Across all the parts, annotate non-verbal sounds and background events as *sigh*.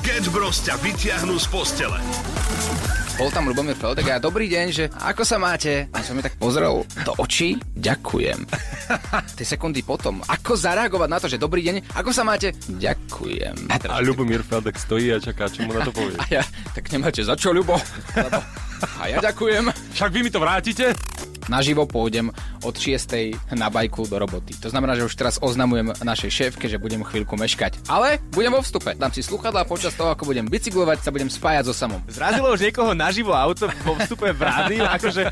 Sketch Bros ťa vyťahnú z postele. Bol tam Lubomír Feldek a ja, dobrý deň, že ako sa máte? A som mi tak pozrel do očí, ďakujem. *laughs* Tie sekundy potom, ako zareagovať na to, že dobrý deň, ako sa máte? Ďakujem. A Ľubomír Feldek stojí a čaká, čo mu na to povie. A ja, tak nemáte za čo, Ľubo? *laughs* Lebo, a ja ďakujem. Však vy mi to vrátite? Naživo pôjdem od 6. na bajku do roboty. To znamená, že už teraz oznamujem našej šéfke, že budem chvíľku meškať. Ale budem vo vstupe. Dám si sluchadla a počas toho, ako budem bicyklovať, sa budem spájať so samom. Zrazilo už niekoho naživo auto vo vstupe v rádiu, akože...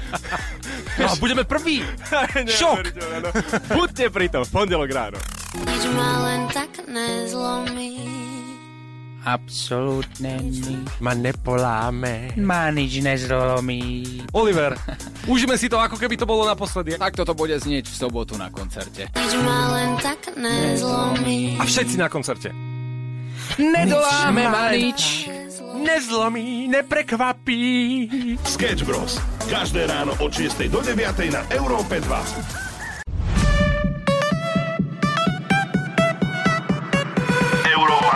No, budeme prví! *laughs* Šok! no. Buďte pri tom v pondelok ráno. Nič ma len tak nezlomí. Absolútne nič Ma nepoláme. ma nič nezlomí. Oliver, *laughs* užíme si to, ako keby to bolo naposledy. Tak toto bude znieť v sobotu na koncerte. Nič ma len tak nezlomí. A všetci na koncerte. Nedoláme ma nič. Nezlomí, neprekvapí. Sketch Bros. Každé ráno od 6 do 9 na Európe 2.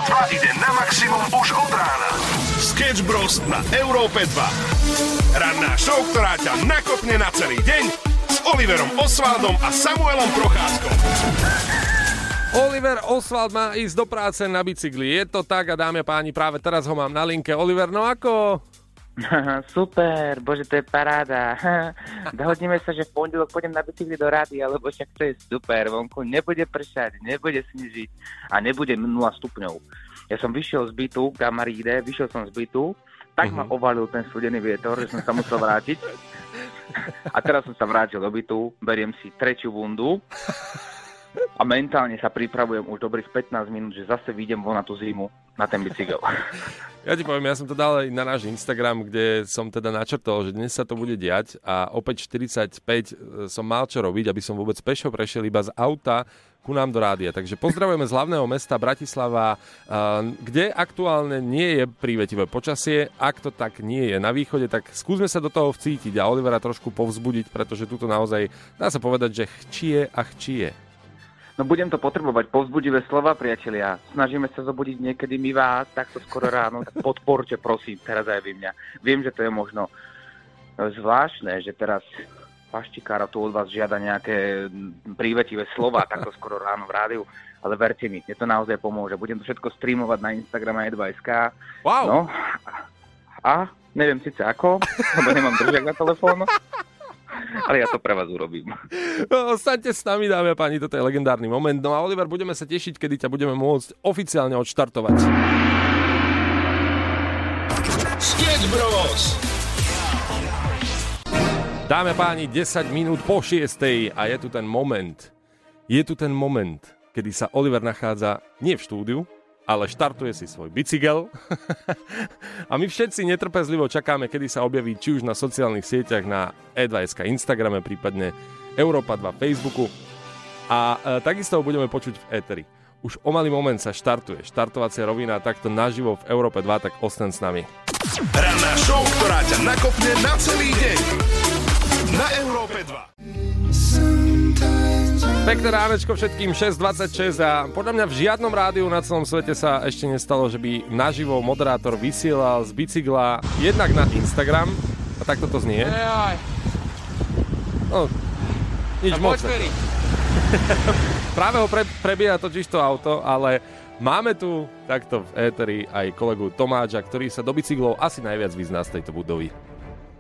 Európa 2 ide na maximum už od rána. Sketch Bros. na Európe 2. Ranná show, ktorá ťa nakopne na celý deň s Oliverom Osvaldom a Samuelom Procházkom. Oliver Oswald má ísť do práce na bicykli. Je to tak a dámy a páni, práve teraz ho mám na linke. Oliver, no ako? *laughs* Super, bože, to je paráda. *laughs* Dohodneme sa, že v pondelok pôjdem na bicykli do rády, lebo však to je super. Vonku nebude pršať, nebude snežiť a nebude 0 stupňov. Ja som vyšiel z bytu, kamaríde, vyšiel som z bytu, tak uh-huh. ma ovalil ten studený vietor, že som sa musel vrátiť. *laughs* A teraz som sa vrátil do bytu, beriem si tretiu bundu a mentálne sa pripravujem už dobrých 15 minút, že zase vyjdem von na tú zimu, na ten bicykel. *laughs* Ja ti poviem, ja som to dal aj na náš Instagram, kde som teda načrtol, že dnes sa to bude diať a opäť 45 som mal čo robiť, aby som vôbec pešo prešiel iba z auta ku nám do rádia. Takže pozdravujeme z hlavného mesta Bratislava, kde aktuálne nie je prívetivé počasie. Ak to tak nie je na východe, tak skúsme sa do toho vcítiť a Olivera trošku povzbudiť, pretože tu naozaj dá sa povedať, že chčie a chčie. No budem to potrebovať, povzbudivé slova, priatelia. Snažíme sa zobudiť niekedy my vás, takto skoro ráno, tak podporte prosím, teraz aj vy mňa. Viem, že to je možno zvláštne, že teraz paštikára tu od vás žiada nejaké prívetivé slova, *laughs* takto skoro ráno v rádiu, ale verte mi, mne to naozaj pomôže. Budem to všetko streamovať na Instagrame e2.sk. Wow! No, a neviem síce ako, lebo nemám držiak na telefónu, *laughs* ale ja to pre vás urobím. No, Ostaňte s nami, dámy a páni, toto je legendárny moment. No a Oliver, budeme sa tešiť, kedy ťa budeme môcť oficiálne odštartovať. Sketch Bros. Dáme a páni, 10 minút po 6 a je tu ten moment. Je tu ten moment, kedy sa Oliver nachádza nie v štúdiu, ale štartuje si svoj bicykel. *laughs* a my všetci netrpezlivo čakáme, kedy sa objaví či už na sociálnych sieťach, na E2SK Instagrame, prípadne Európa 2 Facebooku. A e, takisto ho budeme počuť v Eteri. Už o malý moment sa štartuje štartovacia rovina takto naživo v Európe 2, tak ostaň s nami. Ranná show, ktorá ťa nakopne na celý deň. Na Európe 2. Pekné ránečko všetkým, 6.26 a podľa mňa v žiadnom rádiu na celom svete sa ešte nestalo, že by naživo moderátor vysielal z bicykla jednak na Instagram a takto to znie. No, nič moc. *laughs* Práve ho pre, prebieha totiž to auto, ale máme tu takto v éteri aj kolegu Tomáča, ktorý sa do bicyklov asi najviac vyzná z tejto budovy.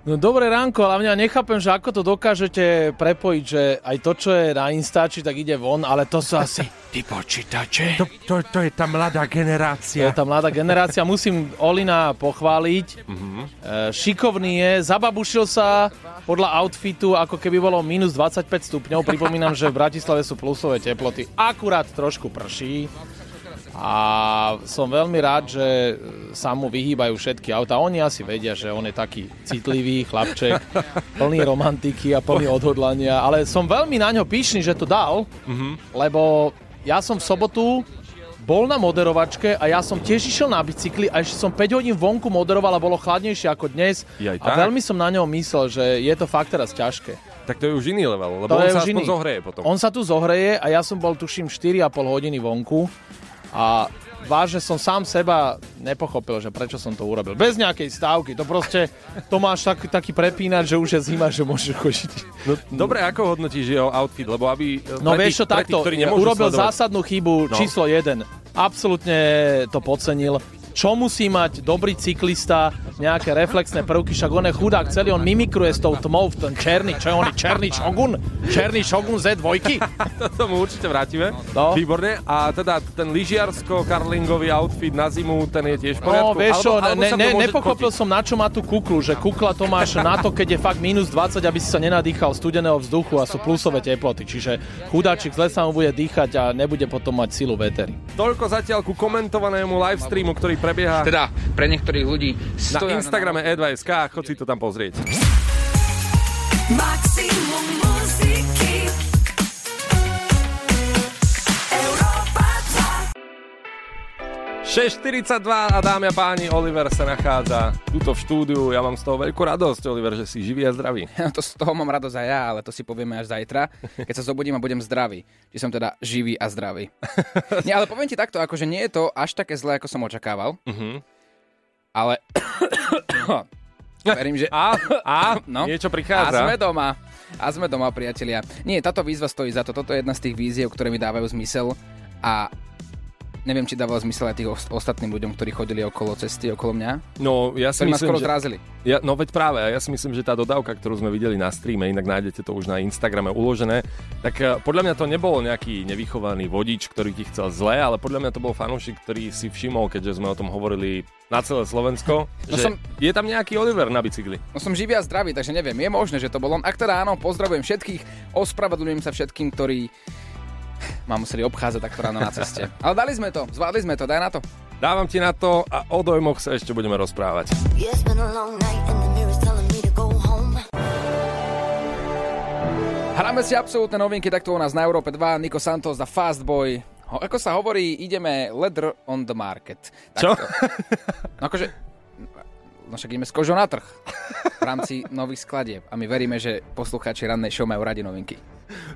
No dobré ránko, ale mňa nechápem, že ako to dokážete prepojiť, že aj to, čo je na Instači, tak ide von, ale to sú asi ty počítače. To, to, to je tá mladá To generácia. je tá mladá generácia. Musím Olina pochváliť. Mhm. E, šikovný je, zababušil sa podľa outfitu, ako keby bolo minus 25 stupňov. Pripomínam, že v Bratislave sú plusové teploty. Akurát trošku prší. A som veľmi rád, že sa mu vyhýbajú všetky auta. Oni asi vedia, že on je taký citlivý chlapček, *laughs* plný romantiky a plný odhodlania. Ale som veľmi na ňo pyšný, že to dal, lebo ja som v sobotu bol na moderovačke a ja som tiež išiel na bicykli a ešte som 5 hodín vonku moderoval a bolo chladnejšie ako dnes. Jaj, a veľmi som na ňom myslel, že je to fakt teraz ťažké. Tak to je už iný level, lebo To on sa iný. zohreje potom. On sa tu zohreje a ja som bol tuším 4,5 hodiny vonku a vážne som sám seba nepochopil, že prečo som to urobil. Bez nejakej stávky, to proste, to máš tak, taký prepínač, že už je zima, že môžeš chodiť. No, dobre, ako hodnotíš jeho outfit? Lebo aby... No pre vieš čo, takto, nemôžu urobil sledovať- zásadnú chybu No. číslo 1. Absolutne to podcenil. Čo musí mať dobrý cyklista, nejaké reflexné prvky, však on je chudák, celý on mimikruje s tou tmou, ten černý, čo je on, černý šogun? Černý šogun Z2? *laughs* To tomu určite vrátime. No. Výborne. A teda ten lyžiarsko-karlingový outfit na zimu, ten je tiež v poriadku. No, vieš čo, Alebo- alebo ne, v ne, nepochopil fotiť. som, na čo má tú kuklu, že kukla to máš na to, keď je fakt minus 20, aby si sa nenadýchal studeného vzduchu a sú plusové teploty. Čiže chudáčik zle sa mu bude dýchať a nebude potom mať silu vetery. Toľko zatiaľ ku komentovanému livestreamu, ktorý prebieha Teda, pre niektorých ľudí na Instagrame E2SK. Chod si to tam pozrieť. Maximum 6.42 a dámy a páni, Oliver sa nachádza tuto v štúdiu. Ja mám z toho veľkú radosť, Oliver, že si živý a zdravý. No to z toho mám radosť aj ja, ale to si povieme až zajtra, keď sa zobudím a budem zdravý. Či som teda živý a zdravý. *laughs* nie, ale poviem ti takto, akože nie je to až také zlé, ako som očakával. Mhm. Ale... *coughs* *coughs* Verím, že... A, a No. niečo A prichádza. sme doma. A sme doma, priatelia. Nie, táto výzva stojí za to. Toto je jedna z tých víziev, ktoré mi dávajú zmysel. A neviem, či dávalo zmysel aj tých ost- ostatným ľuďom, ktorí chodili okolo cesty, okolo mňa. No, ja si Ktorí ma myslím, skoro že... zrazili. Ja, no veď práve, ja si myslím, že tá dodávka, ktorú sme videli na streame, inak nájdete to už na Instagrame uložené, tak eh, podľa mňa to nebol nejaký nevychovaný vodič, ktorý ti chcel zle, ale podľa mňa to bol fanúšik, ktorý si všimol, keďže sme o tom hovorili na celé Slovensko, No že som- je tam nejaký Oliver na bicykli. No som živý a zdravý, takže neviem, je možné, že to bol on. Ak teda áno, pozdravujem všetkých, ospravedlňujem sa všetkým, ktorí ma museli obchádzať takto ráno na ceste. Ale dali sme to, zvládli sme to, daj na to. Dávam ti na to a o dojmoch sa ešte budeme rozprávať. Hráme si absolútne novinky takto u nás na Európe 2, Nico Santos a Fast Boy. Ho, ako sa hovorí, ideme leather on the market. Čo? Takto. No akože, no však ideme s kožou na trh v rámci nových skladieb. A my veríme, že poslucháči rannej show majú radi novinky.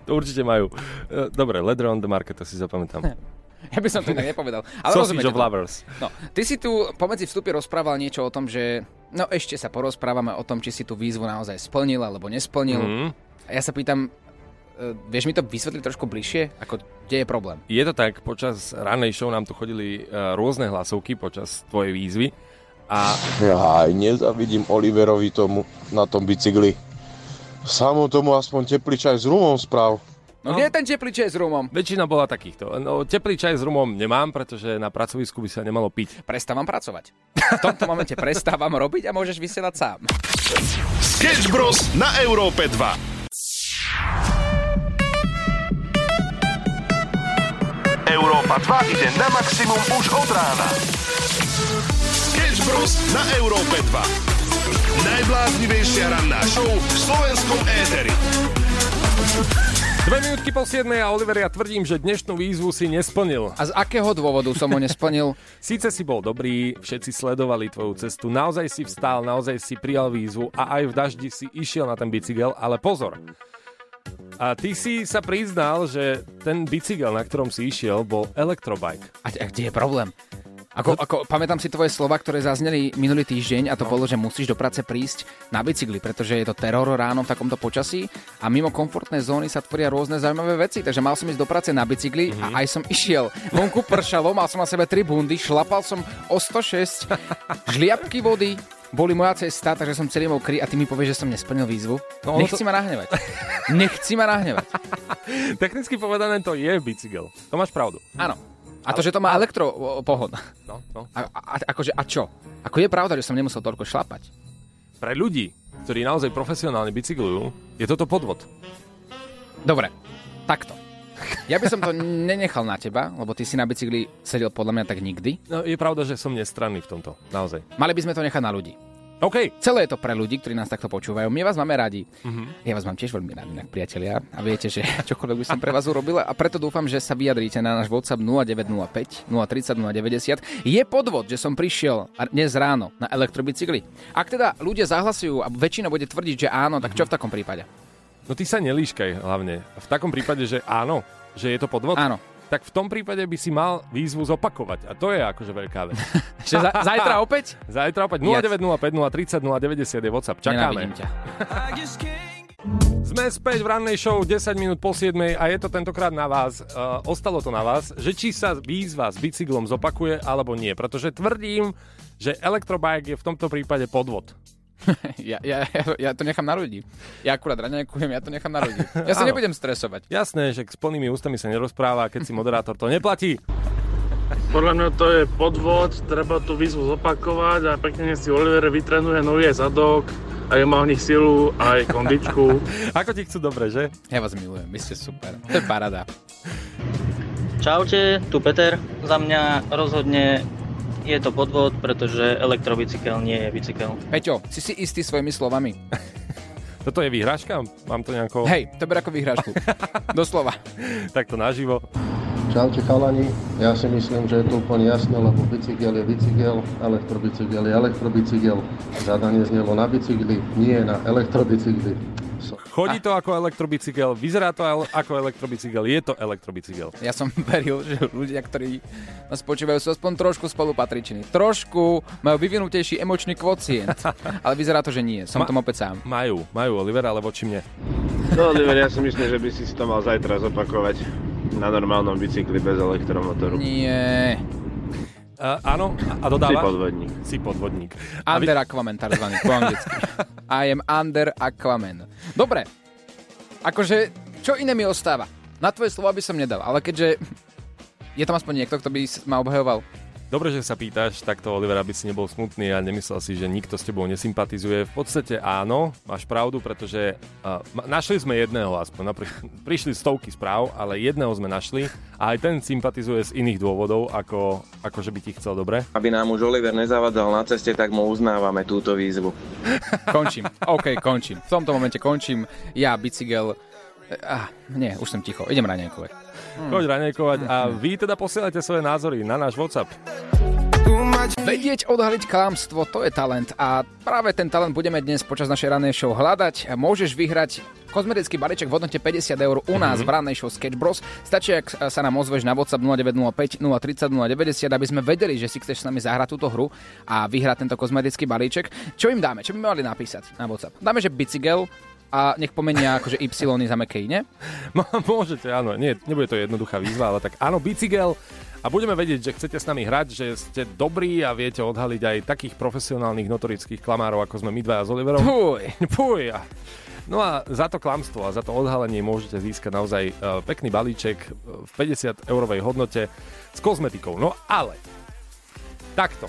To určite majú. Eh, Dobre, Leather on the Market, to si zapamätám. *laughs* Ja by som to inak nepovedal. Ale Sausage of. Lovers. No, ty si tu pomedzi vstupy rozprával niečo o tom, že no ešte sa porozprávame o tom, či si tú výzvu naozaj splnil alebo nesplnil. Mhm. A ja sa pýtam, e, vieš mi to vysvetliť trošku bližšie? Ako, kde je problém? Je to tak, počas ranej show nám tu chodili eh, rôzne hlasovky počas tvojej výzvy a Ja aj nezavidím Oliverovi tomu na tom bicykli. Samo tomu aspoň teplý čaj s rumom správ. No, kde je ten teplý čaj s rumom? väčšina bola takýchto. No, teplý čaj s rumom nemám, pretože na pracovisku by sa nemalo piť. Prestávam pracovať. V tomto momente prestávam robiť a môžeš vysielať sám. Sketch Bros. na Európe 2. Európa 2 ide na maximum už od rána. Bros. na Európe 2. Najbláznivejšia ranná show v slovenskom éteri. Dve minútky po 7 a Oliver, ja tvrdím, že dnešnú výzvu si nesplnil. A z akého dôvodu som ho nesplnil? *laughs* Síce si bol dobrý, všetci sledovali tvoju cestu, naozaj si vstal, naozaj si prijal výzvu a aj v daždi si išiel na ten bicykel, ale pozor. A ty si sa priznal, že ten bicykel, na ktorom si išiel, bol elektrobike. A, a kde je problém? Ako, ako, pamätám si tvoje slova, ktoré zazneli minulý týždeň a to bolo, že musíš do práce prísť na bicykli, pretože je to teror ráno v takomto počasí a mimo komfortnej zóny sa tvoria rôzne zaujímavé veci, takže mal som ísť do práce na bicykli Mhm. a aj som išiel. Vonku pršalo, mal som na sebe tri bundy, šlapal som o 106, žliapky vody, boli moja cesta, takže som celý mokrý a ty mi povieš, že som nesplnil výzvu. No, No, Nechci to- ma nahnevať. Nechci ma nahnevať. *laughs* Technicky povedané to je bicykel. To máš pravdu. Áno. A to, že to má elektro o, pohon. No, no. A, a, akože, a čo? Ako je pravda, že som nemusel toľko šlapať? Pre ľudí, ktorí naozaj profesionálne bicyklujú, je toto podvod. Dobre, takto. Ja by som to *laughs* nenechal na teba, lebo ty si na bicykli sedel podľa mňa tak nikdy. No, je pravda, že som nestranný v tomto. Naozaj. Mali by sme to nechať na ľudí. OK. Celé je to pre ľudí, ktorí nás takto počúvajú. My vás máme radi. Mhm. Ja vás mám tiež veľmi rád, inak priatelia. A viete, že *laughs* čokoľvek by som pre vás urobil. A preto dúfam, že sa vyjadríte na náš WhatsApp 0905 030 090. Je podvod, že som prišiel dnes ráno na elektrobicykli. Ak teda ľudia zahlasujú a väčšina bude tvrdiť, že áno, tak čo v takom prípade? No ty sa nelíškaj hlavne. V takom prípade, že áno, že je to podvod. Áno. Tak v tom prípade by si mal výzvu zopakovať. A to je akože veľká vec. *laughs* Že za, zajtra *laughs* opäť? Zajtra opäť 0905 030 090 je WhatsApp. Čakáme. Ťa. Sme späť v rannej show 10 minút po 7 a je to tentokrát na vás. Uh, ostalo to na vás, že či sa výzva s bicyklom zopakuje alebo nie. Pretože tvrdím, že elektrobike je v tomto prípade podvod. *laughs* ja, ja, ja, ja to nechám na ľudí. Ja akurát raňajkujem, ja to nechám na ľudí. Ja sa nebudem stresovať. Jasné, že s plnými ústami sa nerozpráva, keď si moderátor to neplatí. Podľa mňa to je podvod, treba tú výzvu zopakovať a pekne si Oliver vytrenuje nový aj zadok, aj má v nich silu, aj kondičku. *laughs* Ako ti chcú dobre, že? Ja vás milujem, vy ste super. To je parada. Čaute, tu Peter. Za mňa rozhodne je to podvod, pretože elektrobicykel nie je bicykel. Peťo, si si istý svojimi slovami? *laughs* Toto je výhražka? Mám to nejako... Hej, to ber ako výhražku. *laughs* Doslova. Takto naživo. Čaute chalani, ja si myslím, že je to úplne jasné, lebo bicykel je bicykel, elektrobicykel je elektrobicykel. Zadanie znelo na bicykli, nie na elektrobicykli. So. Chodí to ako elektrobicykel, vyzerá to ako elektrobicykel, je to elektrobicykel. Ja som *laughs* veril, že ľudia, ktorí nás počúvajú, sú aspoň trošku spolupatriční. Trošku majú vyvinutejší emočný kvocient. *laughs* Ale vyzerá to, že nie. Som Ma- tom opäť sám. Majú, majú Oliver, ale voči mne. No Oliver, ja si myslím, že by si si to mal zajtra zopakovať na normálnom bicykli bez elektromotoru. Nie. Uh, áno, a dodáva? Si podvodník. Si podvodník. Under Aquaman, takzvaný, po anglicky. *laughs* I am under Aquaman. Dobre. Akože, čo iné mi ostáva? Na tvoje slova by som nedal, ale keďže je tam aspoň niekto, kto by ma obhajoval. Dobre, že sa pýtaš takto, Oliver, aby si nebol smutný a nemyslel si, že nikto s tebou nesympatizuje. V podstate áno, máš pravdu, pretože uh, našli sme jedného aspoň. Napri- prišli stovky správ, ale jedného sme našli a aj ten sympatizuje z iných dôvodov, ako, ako že by ti chcel dobre. Aby nám už Oliver nezavadzal na ceste, tak mu uznávame túto výzvu. Končím. OK, končím. V tomto momente končím. Ja, bicykel... Ah, nie, už som ticho. Idem raňajkovať. Choď raňajkovať a vy teda posielajte svoje názory na náš WhatsApp. Vedieť odhaliť klamstvo, to je talent a práve ten talent budeme dnes počas našej ranej show hľadať. Môžeš vyhrať kozmetický balíček v hodnote 50 eur u nás v rannej show Sketch Bros. Stačí, ak sa nám ozveš na WhatsApp 0905 030 090, aby sme vedeli, že si chceš s nami zahrať túto hru a vyhrať tento kozmetický balíček. Čo im dáme? Čo by mali napísať na WhatsApp? Dáme, že bicykel a nech pomenia akože Y za mekej, ne? *laughs* Môžete, áno. Nie, nebude to jednoduchá výzva, ale tak áno, bicykel. A budeme vedieť, že chcete s nami hrať, že ste dobrí a viete odhaliť aj takých profesionálnych notorických klamárov, ako sme my dvaja s Oliverom. Fuj. *laughs* Fuj. No a za to klamstvo a za to odhalenie môžete získať naozaj e, pekný balíček e, v 50 eurovej hodnote s kozmetikou. No ale, takto.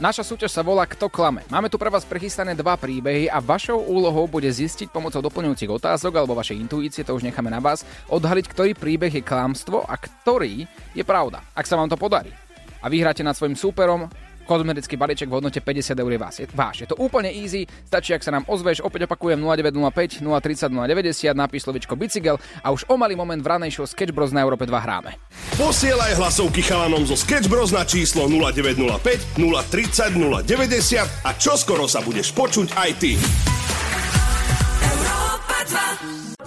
Naša súťaž sa volá Kto klame. Máme tu pre vás prechystané dva príbehy a vašou úlohou bude zistiť pomocou doplňujúcich otázok alebo vašej intuície, to už necháme na vás, odhaliť, ktorý príbeh je klamstvo a ktorý je pravda. Ak sa vám to podarí a vyhráte nad svojim súperom, kozmetický balíček v hodnote 50 eur je vás. Je, váš. Je to úplne easy, stačí, ak sa nám ozveš, opäť opakujem 0905 030 090, napíš slovičko bicykel a už o malý moment v ranej show Sketch Bros na Európe 2 hráme. Posielaj hlasovky chalanom zo Sketch Bros na číslo 0905 030 090 a čoskoro sa budeš počuť aj ty.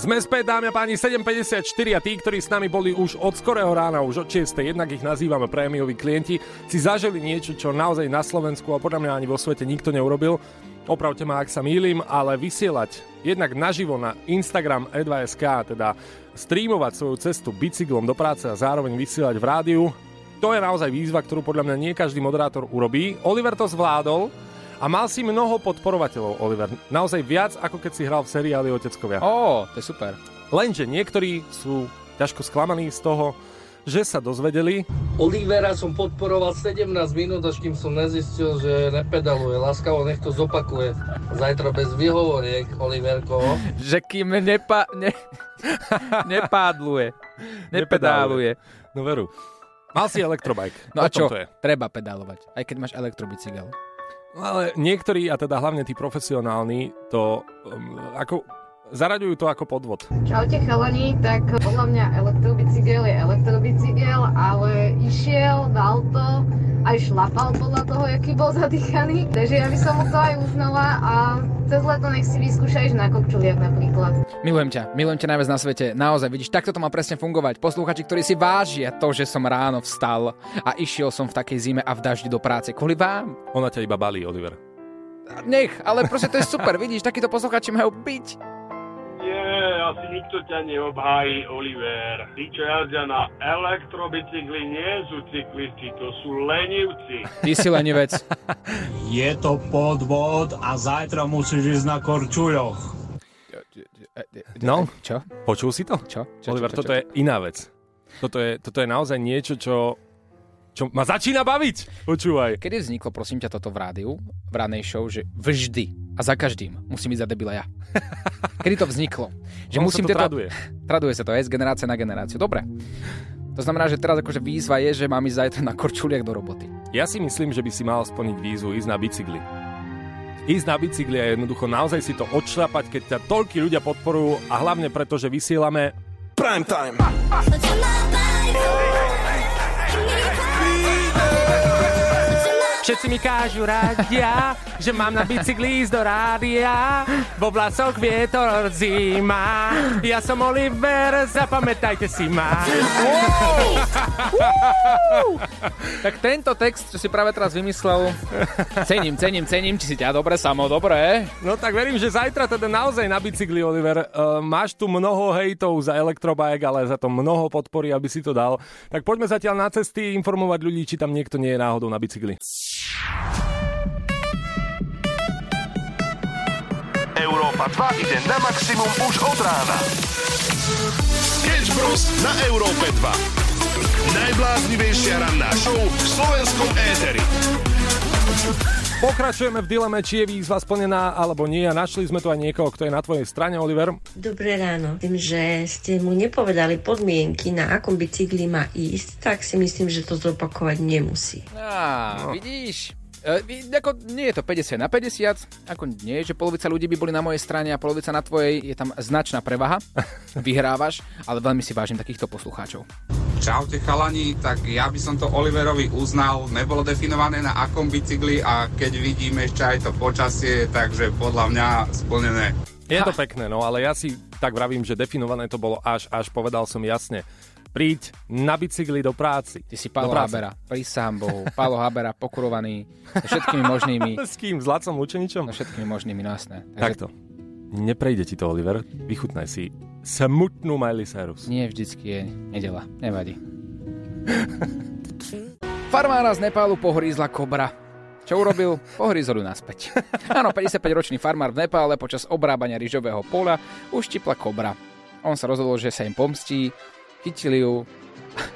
Sme späť, dámy a páni, 7.54 a tí, ktorí s nami boli už od skorého rána, už od 6. jednak ich nazývame prémioví klienti, si zažili niečo, čo naozaj na Slovensku a podľa mňa ani vo svete nikto neurobil. Opravte ma, ak sa mýlim, ale vysielať jednak naživo na Instagram e2sk, teda streamovať svoju cestu bicyklom do práce a zároveň vysielať v rádiu, to je naozaj výzva, ktorú podľa mňa nie každý moderátor urobí. Oliver to zvládol a mal si mnoho podporovateľov, Oliver. Naozaj viac, ako keď si hral v seriáli Oteckovia. Ó, to je super. Lenže niektorí sú ťažko sklamaní z toho, že sa dozvedeli, Olivera som podporoval 17 minút, až kým som nezistil, že nepedaluje. Láskavo nech to zopakuje. Zajtra bez vyhovoriek, Oliverko. Že kým nepa, ne, *laughs* nepádluje, nepedáluje. No veru. Mal si elektrobike. No a čo? To je. Treba pedálovať, aj keď máš elektrobicykel. No ale niektorí, a teda hlavne tí profesionálni, to um, ako zaraďujú to ako podvod. Čaute chalani, tak podľa mňa elektrobicykel je elektrobicykel, ale išiel, dal to, aj šlapal podľa toho, aký bol zadýchaný. Takže ja by som mu to aj uznala a cez leto nech si vyskúšaš na kokčuliach napríklad. Milujem ťa, milujem ťa najviac na svete. Naozaj, vidíš, takto to má presne fungovať. Posluchači, ktorí si vážia to, že som ráno vstal a išiel som v takej zime a v daždi do práce. Kvôli vám. Ona ťa iba balí, Oliver. Nech, ale proste to je super, vidíš, takíto posluchači majú byť. Nie, asi nikto ťa neobhájí, Oliver. Tí, čo jazdia na elektrobicykli, nie sú cyklisti, to sú lenivci. Ty si lenivec. *laughs* Je to podvod a zajtra musíš ísť na korčuľoch. No, čo? Počul si to? Čo? čo Oliver, čo, čo, toto čo? je iná vec. Toto je, toto je naozaj niečo, čo, čo ma začína baviť. Počúvaj. Kedy vzniklo, prosím ťa, toto v rádiu, v ranej show, že vždy a za každým musím ísť za debila ja? *laughs* Kedy to vzniklo? Že On musím sa to tieto... traduje. *laughs* Traduje sa to, aj z generácie na generáciu. Dobre. To znamená, že teraz akože výzva je, že mám ísť zajtra na korčuliach do roboty. Ja si myslím, že by si mal splniť výzvu ísť na bicykli. Ísť na bicykli a jednoducho naozaj si to odšlapať, keď ťa toľkí ľudia podporujú a hlavne preto, že vysielame Prime time. Všetci mi kážu radia, že mám na bicykli ísť do rádia. Vo vlasoch vietor zima. Ja som Oliver, zapamätajte si ma. Tak tento text, čo si práve teraz vymyslel, cením, cením, cením, či si ťa dobre, samo dobre. No tak verím, že zajtra teda naozaj na bicykli, Oliver. Uh, máš tu mnoho hejtov za elektrobike, ale za to mnoho podpory, aby si to dal. Tak poďme zatiaľ na cesty informovať ľudí, či tam niekto nie je náhodou na bicykli. Európa 2 ide na maximum už od rána. Sketch Bros. na Európe 2. Najbláznivejšia ranná show v slovenskom éteri. Pokračujeme v dileme, či je výzva splnená alebo nie a našli sme tu aj niekoho, kto je na tvojej strane, Oliver. Dobré ráno. Tým, že ste mu nepovedali podmienky, na akom bicykli má ísť, tak si myslím, že to zopakovať nemusí. Á, vidíš? E, ako, nie je to 50 na 50, ako nie, že polovica ľudí by boli na mojej strane a polovica na tvojej, je tam značná prevaha, *laughs* vyhrávaš, ale veľmi si vážim takýchto poslucháčov. Čaute chalani, tak ja by som to Oliverovi uznal, nebolo definované na akom bicykli a keď vidíme ešte aj to počasie, takže podľa mňa splnené. Je to pekné, no ale ja si tak vravím, že definované to bolo až, až povedal som jasne. Príď na bicykli do práci. Ty si Palo. Habera, prísahám Bohu. Palo Habera, pokurovaný so všetkými možnými. *laughs* S kým? S Lacom Lučeničom? So všetkými možnými, no jasné. Takto. Neprejde ti to, Oliver. Vychutnaj si smutnú Miley Cyrus. Nie vždycky je nedela, nevadí. *laughs* Farmára z Nepálu pohrízla kobra. Čo urobil? Pohrízol ju naspäť. *laughs* Áno, 55-ročný farmár v Nepále počas obrábania rýžového pola uštipla kobra. On sa rozhodol, že sa im pomstí, chytili ju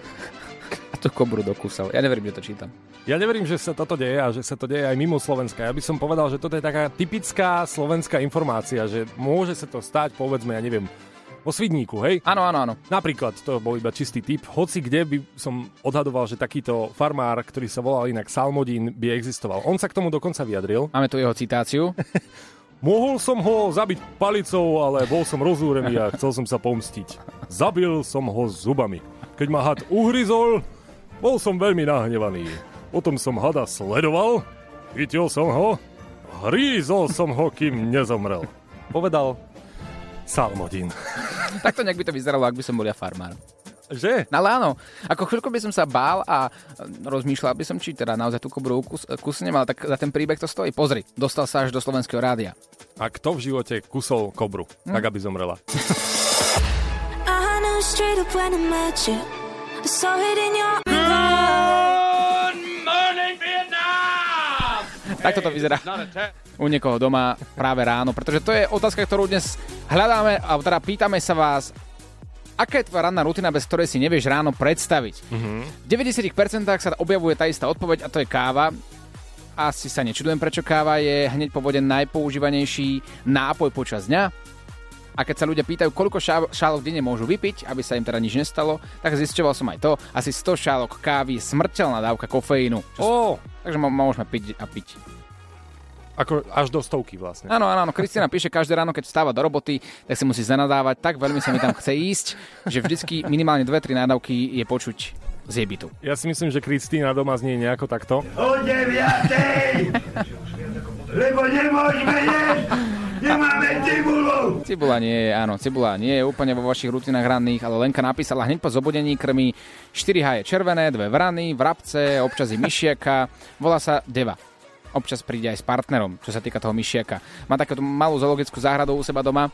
*laughs* a tú kobru dokúsal. Ja neverím, že to čítam. Ja neverím, že sa toto deje a že sa to deje aj mimo Slovenska. Ja by som povedal, že toto je taká typická slovenská informácia, že môže sa to stať, povedzme, ja neviem, vo Svidníku, hej? Áno, áno, áno. Napríklad, to bol iba čistý typ. Hoci kde by som odhadoval, že takýto farmár, ktorý sa volal inak Salmodín, by existoval. On sa k tomu dokonca vyjadril. Máme tu jeho citáciu. *laughs* Mohol som ho zabiť palicou, ale bol som rozúrený a chcel som sa pomstiť. Zabil som ho zubami. Keď ma had uhryzol, bol som veľmi nahnevaný. Potom som hada sledoval, chytil som ho, hrízol som ho, kým nezomrel. Povedal Salmodín. *laughs* Takto nejak by to vyzeralo, ak by som bol ja farmár. Že? No ale áno, ako chvíľko by som sa bál a e, rozmýšľal by som, či teda naozaj tú kobru kus, kusnem, ale tak za ten príbeh to stojí. Pozri, dostal sa až do slovenského rádia. A kto v živote kusol kobru, Hm. tak aby zomrela? *laughs* I knew straight up when I met you. I saw it in your Takto to vyzerá u niekoho doma práve ráno, pretože to je otázka, ktorú dnes hľadáme a teda pýtame sa vás, aká je tvoja ranná rutina, bez ktorej si nevieš ráno predstaviť. Mhm. V 90% sa objavuje tá istá odpoveď a to je káva. Asi sa nečudujem, prečo káva je hneď po vode najpoužívanejší nápoj počas dňa. A keď sa ľudia pýtajú, koľko šá- šálok denne môžu vypiť, aby sa im teda nič nestalo, tak zisťoval som aj to. Asi 100 šálok kávy je smrteľná dávka kofeínu. Čo, oh. Takže môžeme piť a piť. Ako až do stovky vlastne. Áno, áno, áno. Kristina píše, každé ráno, keď vstáva do roboty, tak si musí zanadávať. Tak veľmi sa mi tam chce ísť, že vždycky minimálne dve, tri nádavky je počuť z jej bytu. Ja si myslím, že Kristýna doma znie nejako takto. O 9. Lebo nemôžeme jesť, nemáme cibulu. Cibula nie je, áno, cibula nie je úplne vo vašich rutinách ranných, ale Lenka napísala hneď po zobudení krmi 4H je červené, dve vrany, vrabce, občas je myšiaka, volá sa Deva. Občas príde aj s partnerom, čo sa týka toho myšiaka. Má takúto malú zoologickú záhradu u seba doma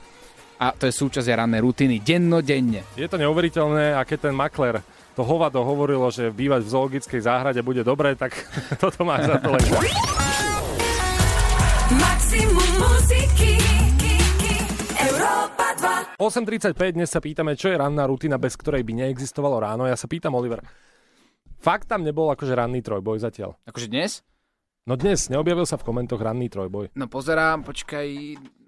a to je súčasť rannej rutiny, dennodenne. Je to neuveriteľné, a keď ten makler to hovado hovorilo, že bývať v zoologickej záhrade bude dobre, tak *laughs* toto má za to Lenka. Maximum muziky Európa 2 8.35 dnes sa pýtame, čo je ranná rutina, bez ktorej by neexistovalo ráno. Ja sa pýtam, Oliver, fakt tam nebol akože ranný trojboj zatiaľ? Akože dnes? No dnes, neobjavil sa v komentoch ranný trojboj. No pozerám, počkaj.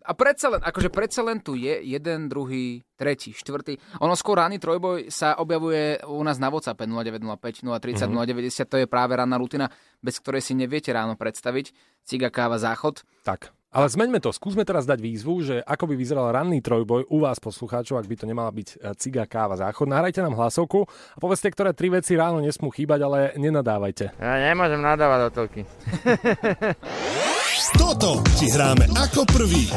A predsa len, akože predsa len tu je jeden, druhý, tretí, štvrtý. Ono skôr ranný trojboj sa objavuje u nás na WhatsApp 0905 030 Mhm. 090, to je práve ranná rutina, bez ktorej si neviete ráno predstaviť. Ciga, káva, záchod. Tak, ale zmeňme to. Skúsme teraz dať výzvu, že ako by vyzeral ranný trojboj u vás poslucháčov, ak by to nemala byť e, ciga, káva, záchod. Nahrajte nám hlasovku a povedzte, ktoré tri veci ráno nesmú chýbať, ale nenadávajte. Ja nemôžem nadávať do telky. *laughs* Toto ti hráme ako prvý.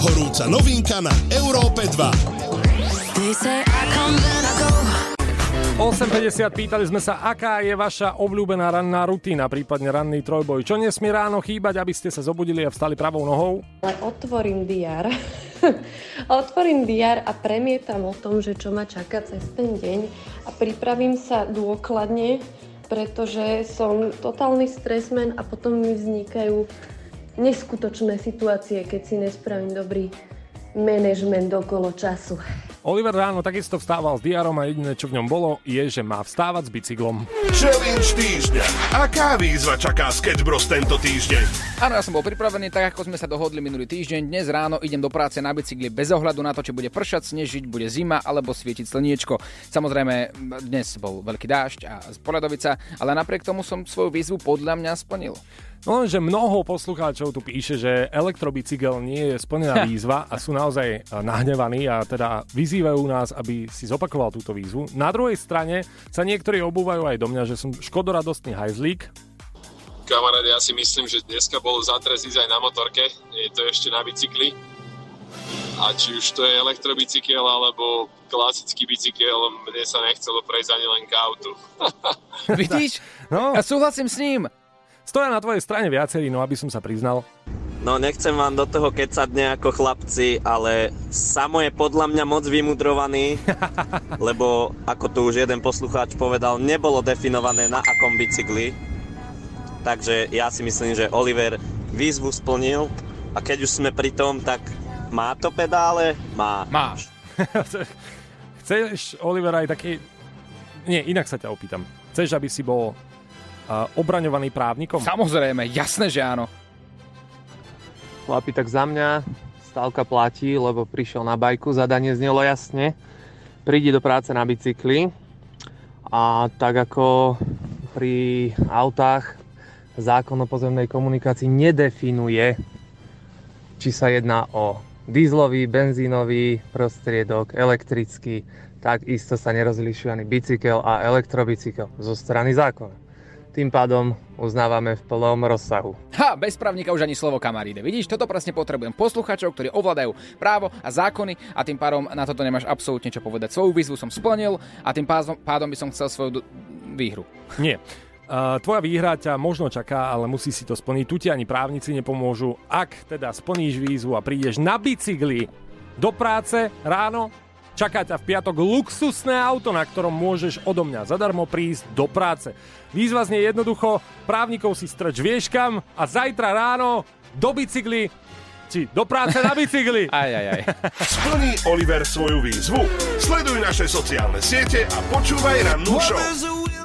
Horúca novinka na Európe 2. 8.50 pýtali sme sa, aká je vaša obľúbená ranná rutina, prípadne ranný trojboj. Čo nesmie ráno chýbať, aby ste sa zobudili a vstali pravou nohou? Ale otvorím DR. *laughs* otvorím DR a premietam o tom, že čo ma čaká cez ten deň a pripravím sa dôkladne, pretože som totálny stresmen a potom mi vznikajú neskutočné situácie, keď si nespravím dobrý manažment okolo času. Oliver ráno takisto vstával s diarom a jediné, čo v ňom bolo, je, že má vstávať s bicyklom. Challenge týždňa. Aká výzva čaká Sketch Bros tento týždeň? Áno, ja som bol pripravený, tak ako sme sa dohodli minulý týždeň. Dnes ráno idem do práce na bicykli bez ohľadu na to, či bude pršať, snežiť, bude zima alebo svietiť slniečko. Samozrejme, dnes bol veľký dážď a poledovica, ale napriek tomu som svoju výzvu podľa mňa splnil. No lenže mnoho poslucháčov tu píše, že elektrobicykel nie je splnená *laughs* výzva a sú naozaj nahnevaní a teda vyzývajú nás, aby si zopakoval túto výzvu. Na druhej strane sa niektorí obúvajú aj do mňa, že som škodoradostný hajzlík, Kamarát, ja si myslím, že dneska bol zatres ísť aj na motorke, je to ešte na bicykli. A či už to je elektrobicykel alebo klasický bicykel, mne sa nechcelo prejsť ani len k autu. *laughs* Vidíš? No. Ja súhlasím s ním. Stoja na tvojej strane viacerí, no aby som sa priznal. No nechcem vám do toho kecať nejako chlapci, ale Samo je podľa mňa moc vymudrovaný, *laughs* lebo ako tu už jeden poslucháč povedal, nebolo definované na akom bicykli. Takže ja si myslím, že Oliver výzvu splnil a keď už sme pri tom, tak má to pedále? Má. Máš. *laughs* Chceš, Oliver, aj taký... Nie, inak sa ťa opýtam. Chceš, aby si bol uh, obraňovaný právnikom? Samozrejme, jasné, že áno. Chlapi, tak za mňa stávka platí, lebo prišiel na bajku, zadanie znelo jasne. Prídi do práce na bicykli a tak ako pri autách zákon o pozemnej komunikácii nedefinuje, či sa jedná o dízlový, benzínový prostriedok, elektrický, tak isto sa nerozlišuje ani bicykel a elektrobicykel zo strany zákona. Tým pádom uznávame v plnom rozsahu. Ha, bez právnika už ani slovo kamaríde. Vidíš, toto presne potrebujem. Posluchačov, ktorí ovládajú právo a zákony a tým pádom na toto nemáš absolútne čo povedať. Svoju výzvu som splnil a tým pádom, pádom by som chcel svoju d- výhru. Nie. Uh, tvoja výhra ťa možno čaká, ale musí si to splniť. Tu ti ani právnici nepomôžu. Ak teda splníš výzvu a prídeš na bicykli do práce ráno, čaká ťa v piatok luxusné auto, na ktorom môžeš odo mňa zadarmo prísť do práce. Výzva znie jednoducho, právnikov si strč vieš kam a zajtra ráno do bicykli či do práce na bicykli. aj, aj, aj. Splní Oliver svoju výzvu? Sleduj naše sociálne siete a počúvaj rannú show.